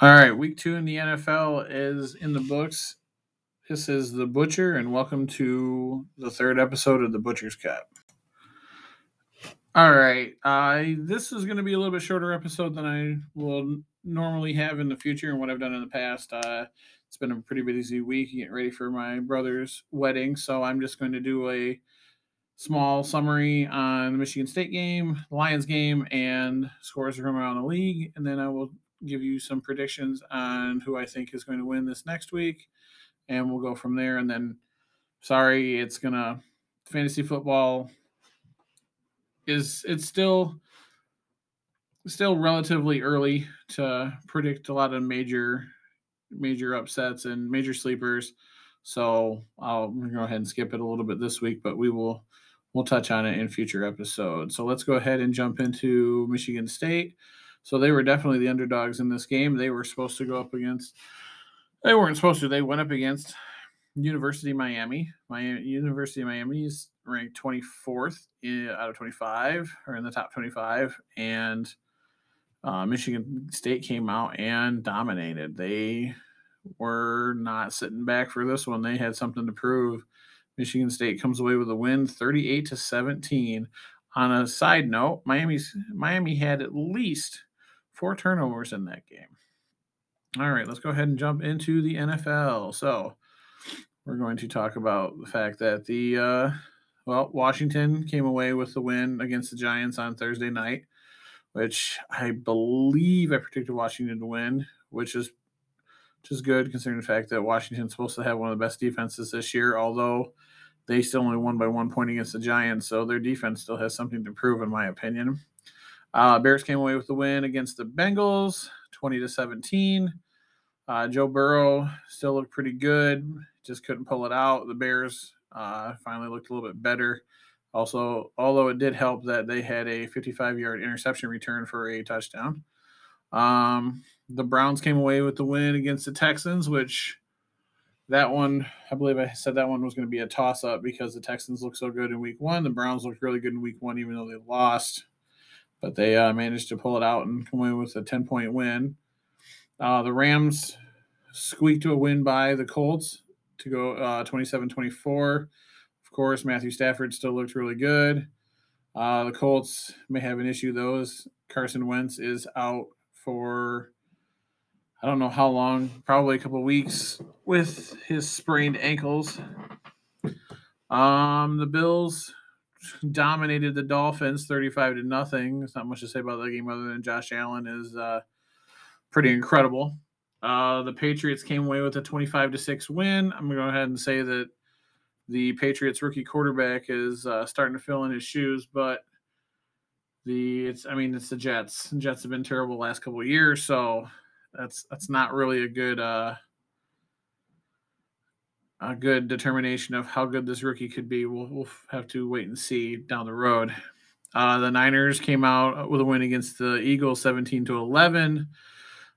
All right, week two in the NFL is in the books. This is the Butcher, and welcome to the third episode of the Butcher's Cut. All right, uh, this is going to be a little bit shorter episode than I will normally have in the future and what I've done in the past. Uh, it's been a pretty busy week getting ready for my brother's wedding, so I'm just going to do a small summary on the Michigan State game, Lions game, and scores from around the league, and then I will give you some predictions on who I think is going to win this next week, and we'll go from there. And then, sorry, it's gonna fantasy football is it's still still relatively early to predict a lot of major major upsets and major sleepers. So I'll go ahead and skip it a little bit this week, but we will we'll touch on it in future episodes. So let's go ahead and jump into Michigan State. So they were definitely the underdogs in this game. They were supposed to go up against. They weren't supposed to. They went up against University of Miami. Miami University of Miami is ranked 24th in, out of 25, or in the top 25, and uh, Michigan State came out and dominated. They were not sitting back for this one. They had something to prove. Michigan State comes away with a win, 38 to 17. On a side note, Miami's Miami had at least four turnovers in that game. All right, let's go ahead and jump into the NFL. So we're going to talk about the fact that the uh, well, Washington came away with the win against the Giants on Thursday night, which I believe I predicted Washington to win, which is which is good considering the fact that Washington's supposed to have one of the best defenses this year, although they still only won by one point against the Giants, so their defense still has something to prove, in my opinion. Uh, Bears came away with the win against the Bengals, 20 to 17. Uh, Joe Burrow still looked pretty good, just couldn't pull it out. The Bears uh, finally looked a little bit better. Also, although it did help that they had a 55 yard interception return for a touchdown. Um, the Browns came away with the win against the Texans, which that one, I believe I said that one was going to be a toss up because the Texans looked so good in week one. The Browns looked really good in week one, even though they lost. But they uh, managed to pull it out and come away with a 10 point win. Uh, the Rams squeaked a win by the Colts to go uh, 27 uh, 24. Of course, Matthew Stafford still looked really good. Uh, the Colts may have an issue, though, as Carson Wentz is out for I don't know how long, probably a couple weeks with his sprained ankles. Um, the Bills dominated the Dolphins 35 to nothing. There's not much to say about that game other than Josh Allen is uh, pretty incredible. Uh, the Patriots came away with a 25 to 6 win. I'm going to go ahead and say that the Patriots rookie quarterback is uh, starting to fill in his shoes, but the it's I mean it's the Jets. The Jets have been terrible the last couple years, so that's that's not really a good uh, a good determination of how good this rookie could be. We'll, we'll have to wait and see down the road. Uh, the Niners came out with a win against the Eagles, seventeen to eleven.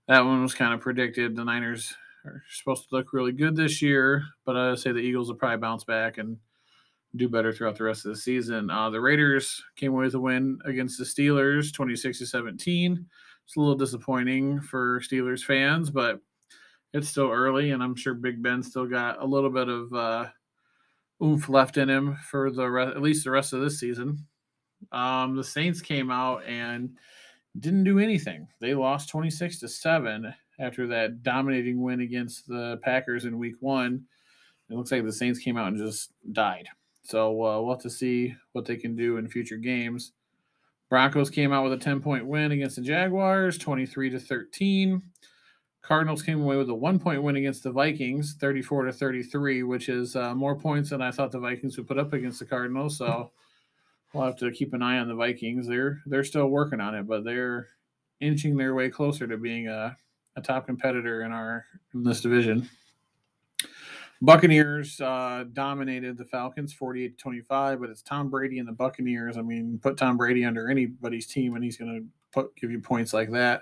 That one was kind of predicted. The Niners are supposed to look really good this year, but I say the Eagles will probably bounce back and do better throughout the rest of the season. Uh, the Raiders came away with a win against the Steelers, twenty six to seventeen. It's a little disappointing for Steelers fans, but it's still early, and I'm sure Big Ben still got a little bit of uh, oomph left in him for the re- at least the rest of this season. Um, the Saints came out and didn't do anything. They lost 26 to seven after that dominating win against the Packers in Week One. It looks like the Saints came out and just died. So uh, we'll have to see what they can do in future games. Broncos came out with a 10 point win against the Jaguars, 23 to 13. Cardinals came away with a one point win against the Vikings, 34 to 33, which is uh, more points than I thought the Vikings would put up against the Cardinals. So we'll have to keep an eye on the Vikings. They're they're still working on it, but they're inching their way closer to being a, a top competitor in our in this division. Buccaneers uh, dominated the Falcons 48 to 25, but it's Tom Brady and the Buccaneers. I mean, put Tom Brady under anybody's team and he's going to give you points like that.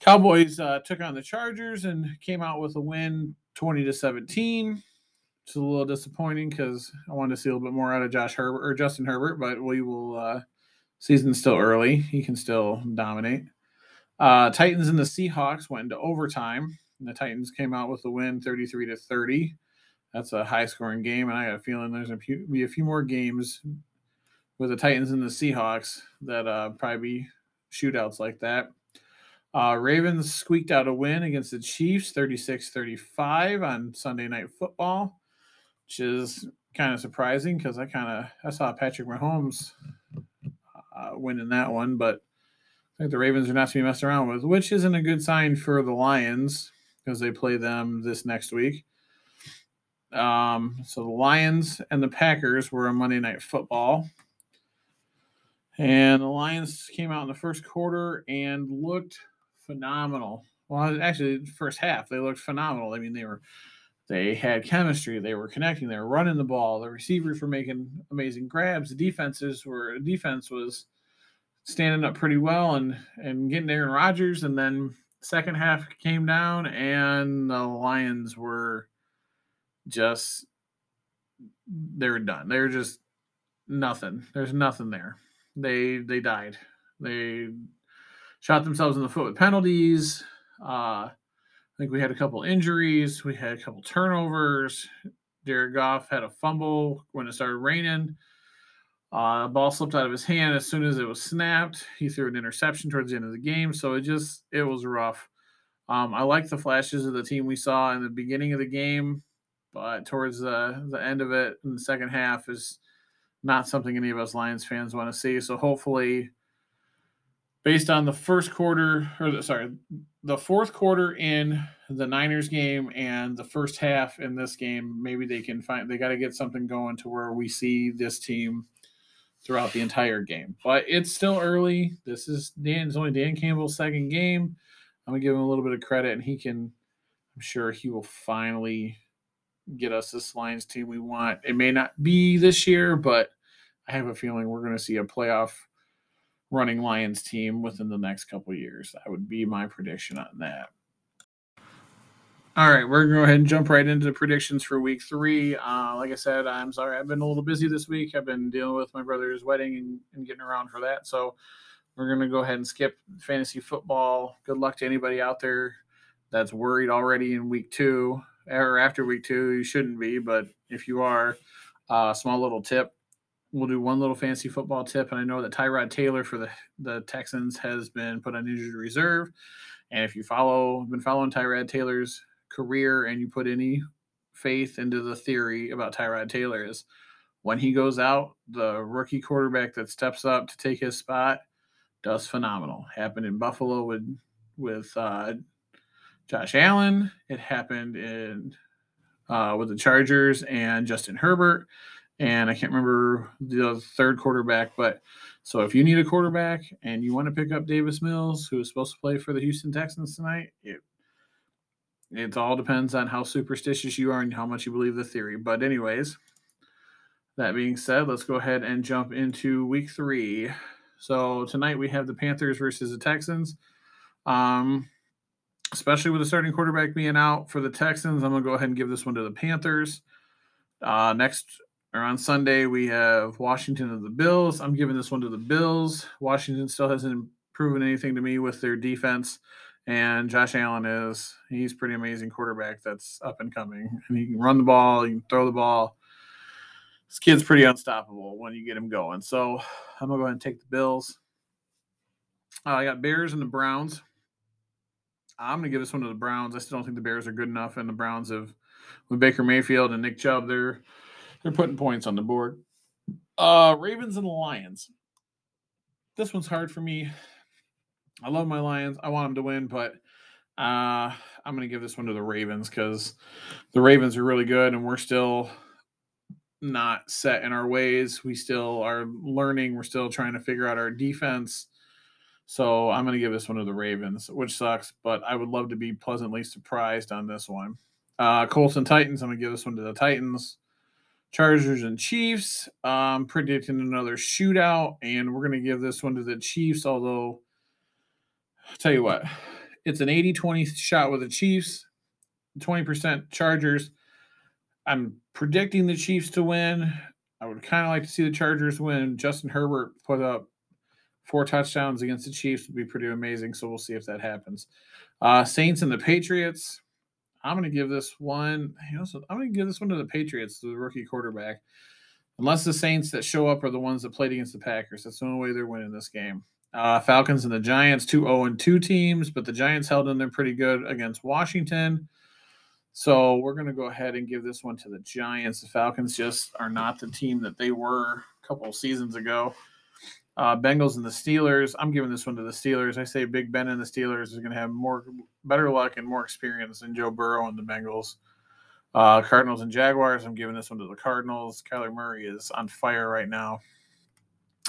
Cowboys uh, took on the Chargers and came out with a win 20 to 17. It's a little disappointing because I wanted to see a little bit more out of Josh Herbert or Justin Herbert, but we will. Uh, season's still early; he can still dominate. Uh, Titans and the Seahawks went into overtime. And the Titans came out with the win 33 to 30. That's a high scoring game. And I got a feeling there's going to be a few more games with the Titans and the Seahawks that uh, probably be shootouts like that. Uh, Ravens squeaked out a win against the Chiefs 36 35 on Sunday Night Football, which is kind of surprising because I kind of I saw Patrick Mahomes uh, winning that one, but I think the Ravens are not to be messed around with, which isn't a good sign for the Lions because they play them this next week. Um, so the Lions and the Packers were on Monday Night Football. And the Lions came out in the first quarter and looked phenomenal. Well, actually, first half they looked phenomenal. I mean, they were they had chemistry. They were connecting. They were running the ball. The receivers were making amazing grabs. The defenses were defense was standing up pretty well and and getting Aaron Rodgers. And then second half came down, and the Lions were just they were done. They were just nothing. There's nothing there. They they died. They shot themselves in the foot with penalties. Uh, I think we had a couple injuries. We had a couple turnovers. Jared Goff had a fumble when it started raining. Uh, ball slipped out of his hand as soon as it was snapped. He threw an interception towards the end of the game. So it just it was rough. Um, I like the flashes of the team we saw in the beginning of the game, but towards the the end of it in the second half is not something any of us Lions fans want to see. So hopefully based on the first quarter, or the, sorry, the fourth quarter in the Niners game and the first half in this game, maybe they can find they got to get something going to where we see this team throughout the entire game. But it's still early. This is Dan. Only Dan Campbell's second game. I'm gonna give him a little bit of credit, and he can. I'm sure he will finally get us this Lions team we want. It may not be this year, but I have a feeling we're to see a playoff running Lions team within the next couple years. That would be my prediction on that. All right, we're gonna go ahead and jump right into the predictions for week three. Uh, like I said, I'm sorry I've been a little busy this week. I've been dealing with my brother's wedding and, and getting around for that. So we're gonna go ahead and skip fantasy football. Good luck to anybody out there that's worried already in week two or after week two. You shouldn't be, but if you are, a uh, small little tip: we'll do one little fancy football tip. And I know that Tyrod Taylor for the, the Texans has been put on injured reserve. And if you follow, been following Tyrod Taylor's career and you put any faith into the theory about Tyrod Taylor is when he goes out, the rookie quarterback that steps up to take his spot does phenomenal. Happened in Buffalo with with uh, Josh Allen. It happened in uh, with the Chargers and Justin Herbert and I can't remember the third quarterback. But so if you need a quarterback and you want to pick up Davis Mills, who is supposed to play for the Houston Texans tonight, it it all depends on how superstitious you are and how much you believe the theory. But anyways, that being said, let's go ahead and jump into week three. So tonight we have the Panthers versus the Texans. Um, especially with the starting quarterback being out for the Texans, I'm gonna go ahead and give this one to the Panthers. Uh, next or on Sunday, we have Washington and the Bills. I'm giving this one to the Bills. Washington still hasn't proven anything to me with their defense. And Josh Allen is, he's pretty amazing quarterback that's up and coming. And he can run the ball, he can throw the ball. This kid's pretty unstoppable when you get him going. So I'm to go ahead and take the Bills. Uh, I got Bears and the Browns. I'm to give this one to the Browns. I still don't think the Bears are good enough. And the Browns have, with Baker Mayfield and Nick Chubb, they're they're putting points on the board. Uh, Ravens and the Lions. This one's hard for me. I love my Lions. I want them to win, but uh, I'm going to give this one to the Ravens because the Ravens are really good, and we're still not set in our ways. We still are learning. We're still trying to figure out our defense. So I'm going to give this one to the Ravens, which sucks, but I would love to be pleasantly surprised on this one. Uh, Colts and Titans. I'm going to give this one to the Titans. Chargers and Chiefs. Um, predicting another shootout, and we're going to give this one to the Chiefs. Although, I'll tell you what, it's an 80 20 shot with the Chiefs, 20% Chargers. I'm predicting the Chiefs to win. I would kind of like to see the Chargers win. Justin Herbert put up four touchdowns against the Chiefs would be pretty amazing. So we'll see if that happens. Uh, Saints and the Patriots. I'm going to give this one. I'm going to give this one to the Patriots, the rookie quarterback. Unless the Saints that show up are the ones that played against the Packers. That's the only way they're winning this game. Uh, Falcons and the Giants, two 0 and 2 teams, but the Giants held in there pretty good against Washington. So we're going to go ahead and give this one to the Giants. The Falcons just are not the team that they were a couple seasons ago. Uh, Bengals and the Steelers. I'm giving this one to the Steelers. I say Big Ben and the Steelers is going to have more better luck and more experience than Joe Burrow and the Bengals. Uh, Cardinals and Jaguars. I'm giving this one to the Cardinals. Kyler Murray is on fire right now.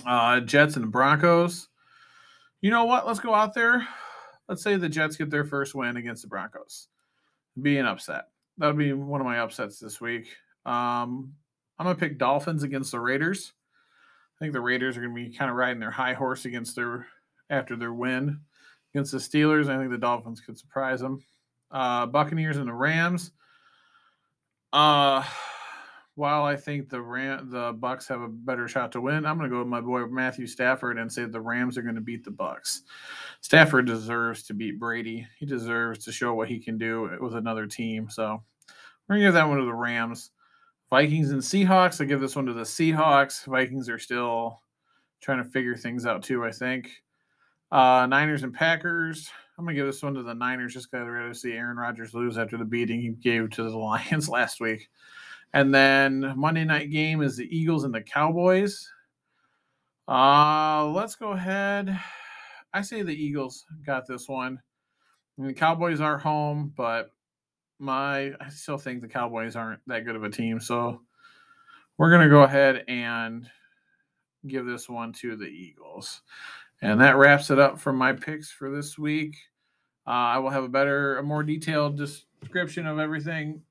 Uh, Jets and Broncos. You know what? Let's go out there. Let's say the Jets get their first win against the Broncos. Be an upset. That would be one of my upsets this week. Um, I'm gonna pick Dolphins against the Raiders. I think the Raiders are gonna be kind of riding their high horse against their after their win against the Steelers. I think the Dolphins could surprise them. Uh, Buccaneers and the Rams. Uh, while I think the Ram the Bucks have a better shot to win, I'm going to go with my boy Matthew Stafford and say the Rams are going to beat the Bucks. Stafford deserves to beat Brady. He deserves to show what he can do with another team. So we're going to give that one to the Rams. Vikings and Seahawks. I give this one to the Seahawks. Vikings are still trying to figure things out too. I think. Uh, Niners and Packers. I'm gonna give this one to the Niners just because I'd rather see Aaron Rodgers lose after the beating he gave to the Lions last week. And then Monday night game is the Eagles and the Cowboys. Uh, let's go ahead. I say the Eagles got this one. I mean, the Cowboys are home, but my I still think the Cowboys aren't that good of a team. So we're gonna go ahead and give this one to the Eagles. And that wraps it up for my picks for this week. Uh, I will have a better, a more detailed description of everything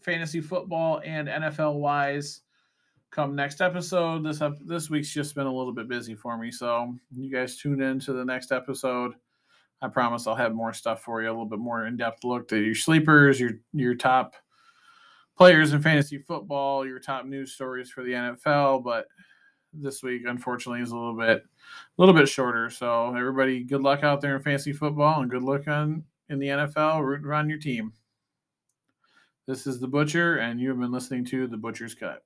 fantasy football and NFL wise come next episode. This up this week's just been a little bit busy for me, so you guys tune in to the next episode. I promise I'll have more stuff for you, a little bit more in depth look at your sleepers, your your top players in fantasy football, your top news stories for the NFL. But this week, unfortunately, is a little bit a little bit shorter. So everybody, good luck out there in fantasy football and good luck on in the NFL. Root on your team. This is the Butcher, and you have been listening to The Butcher's Cut.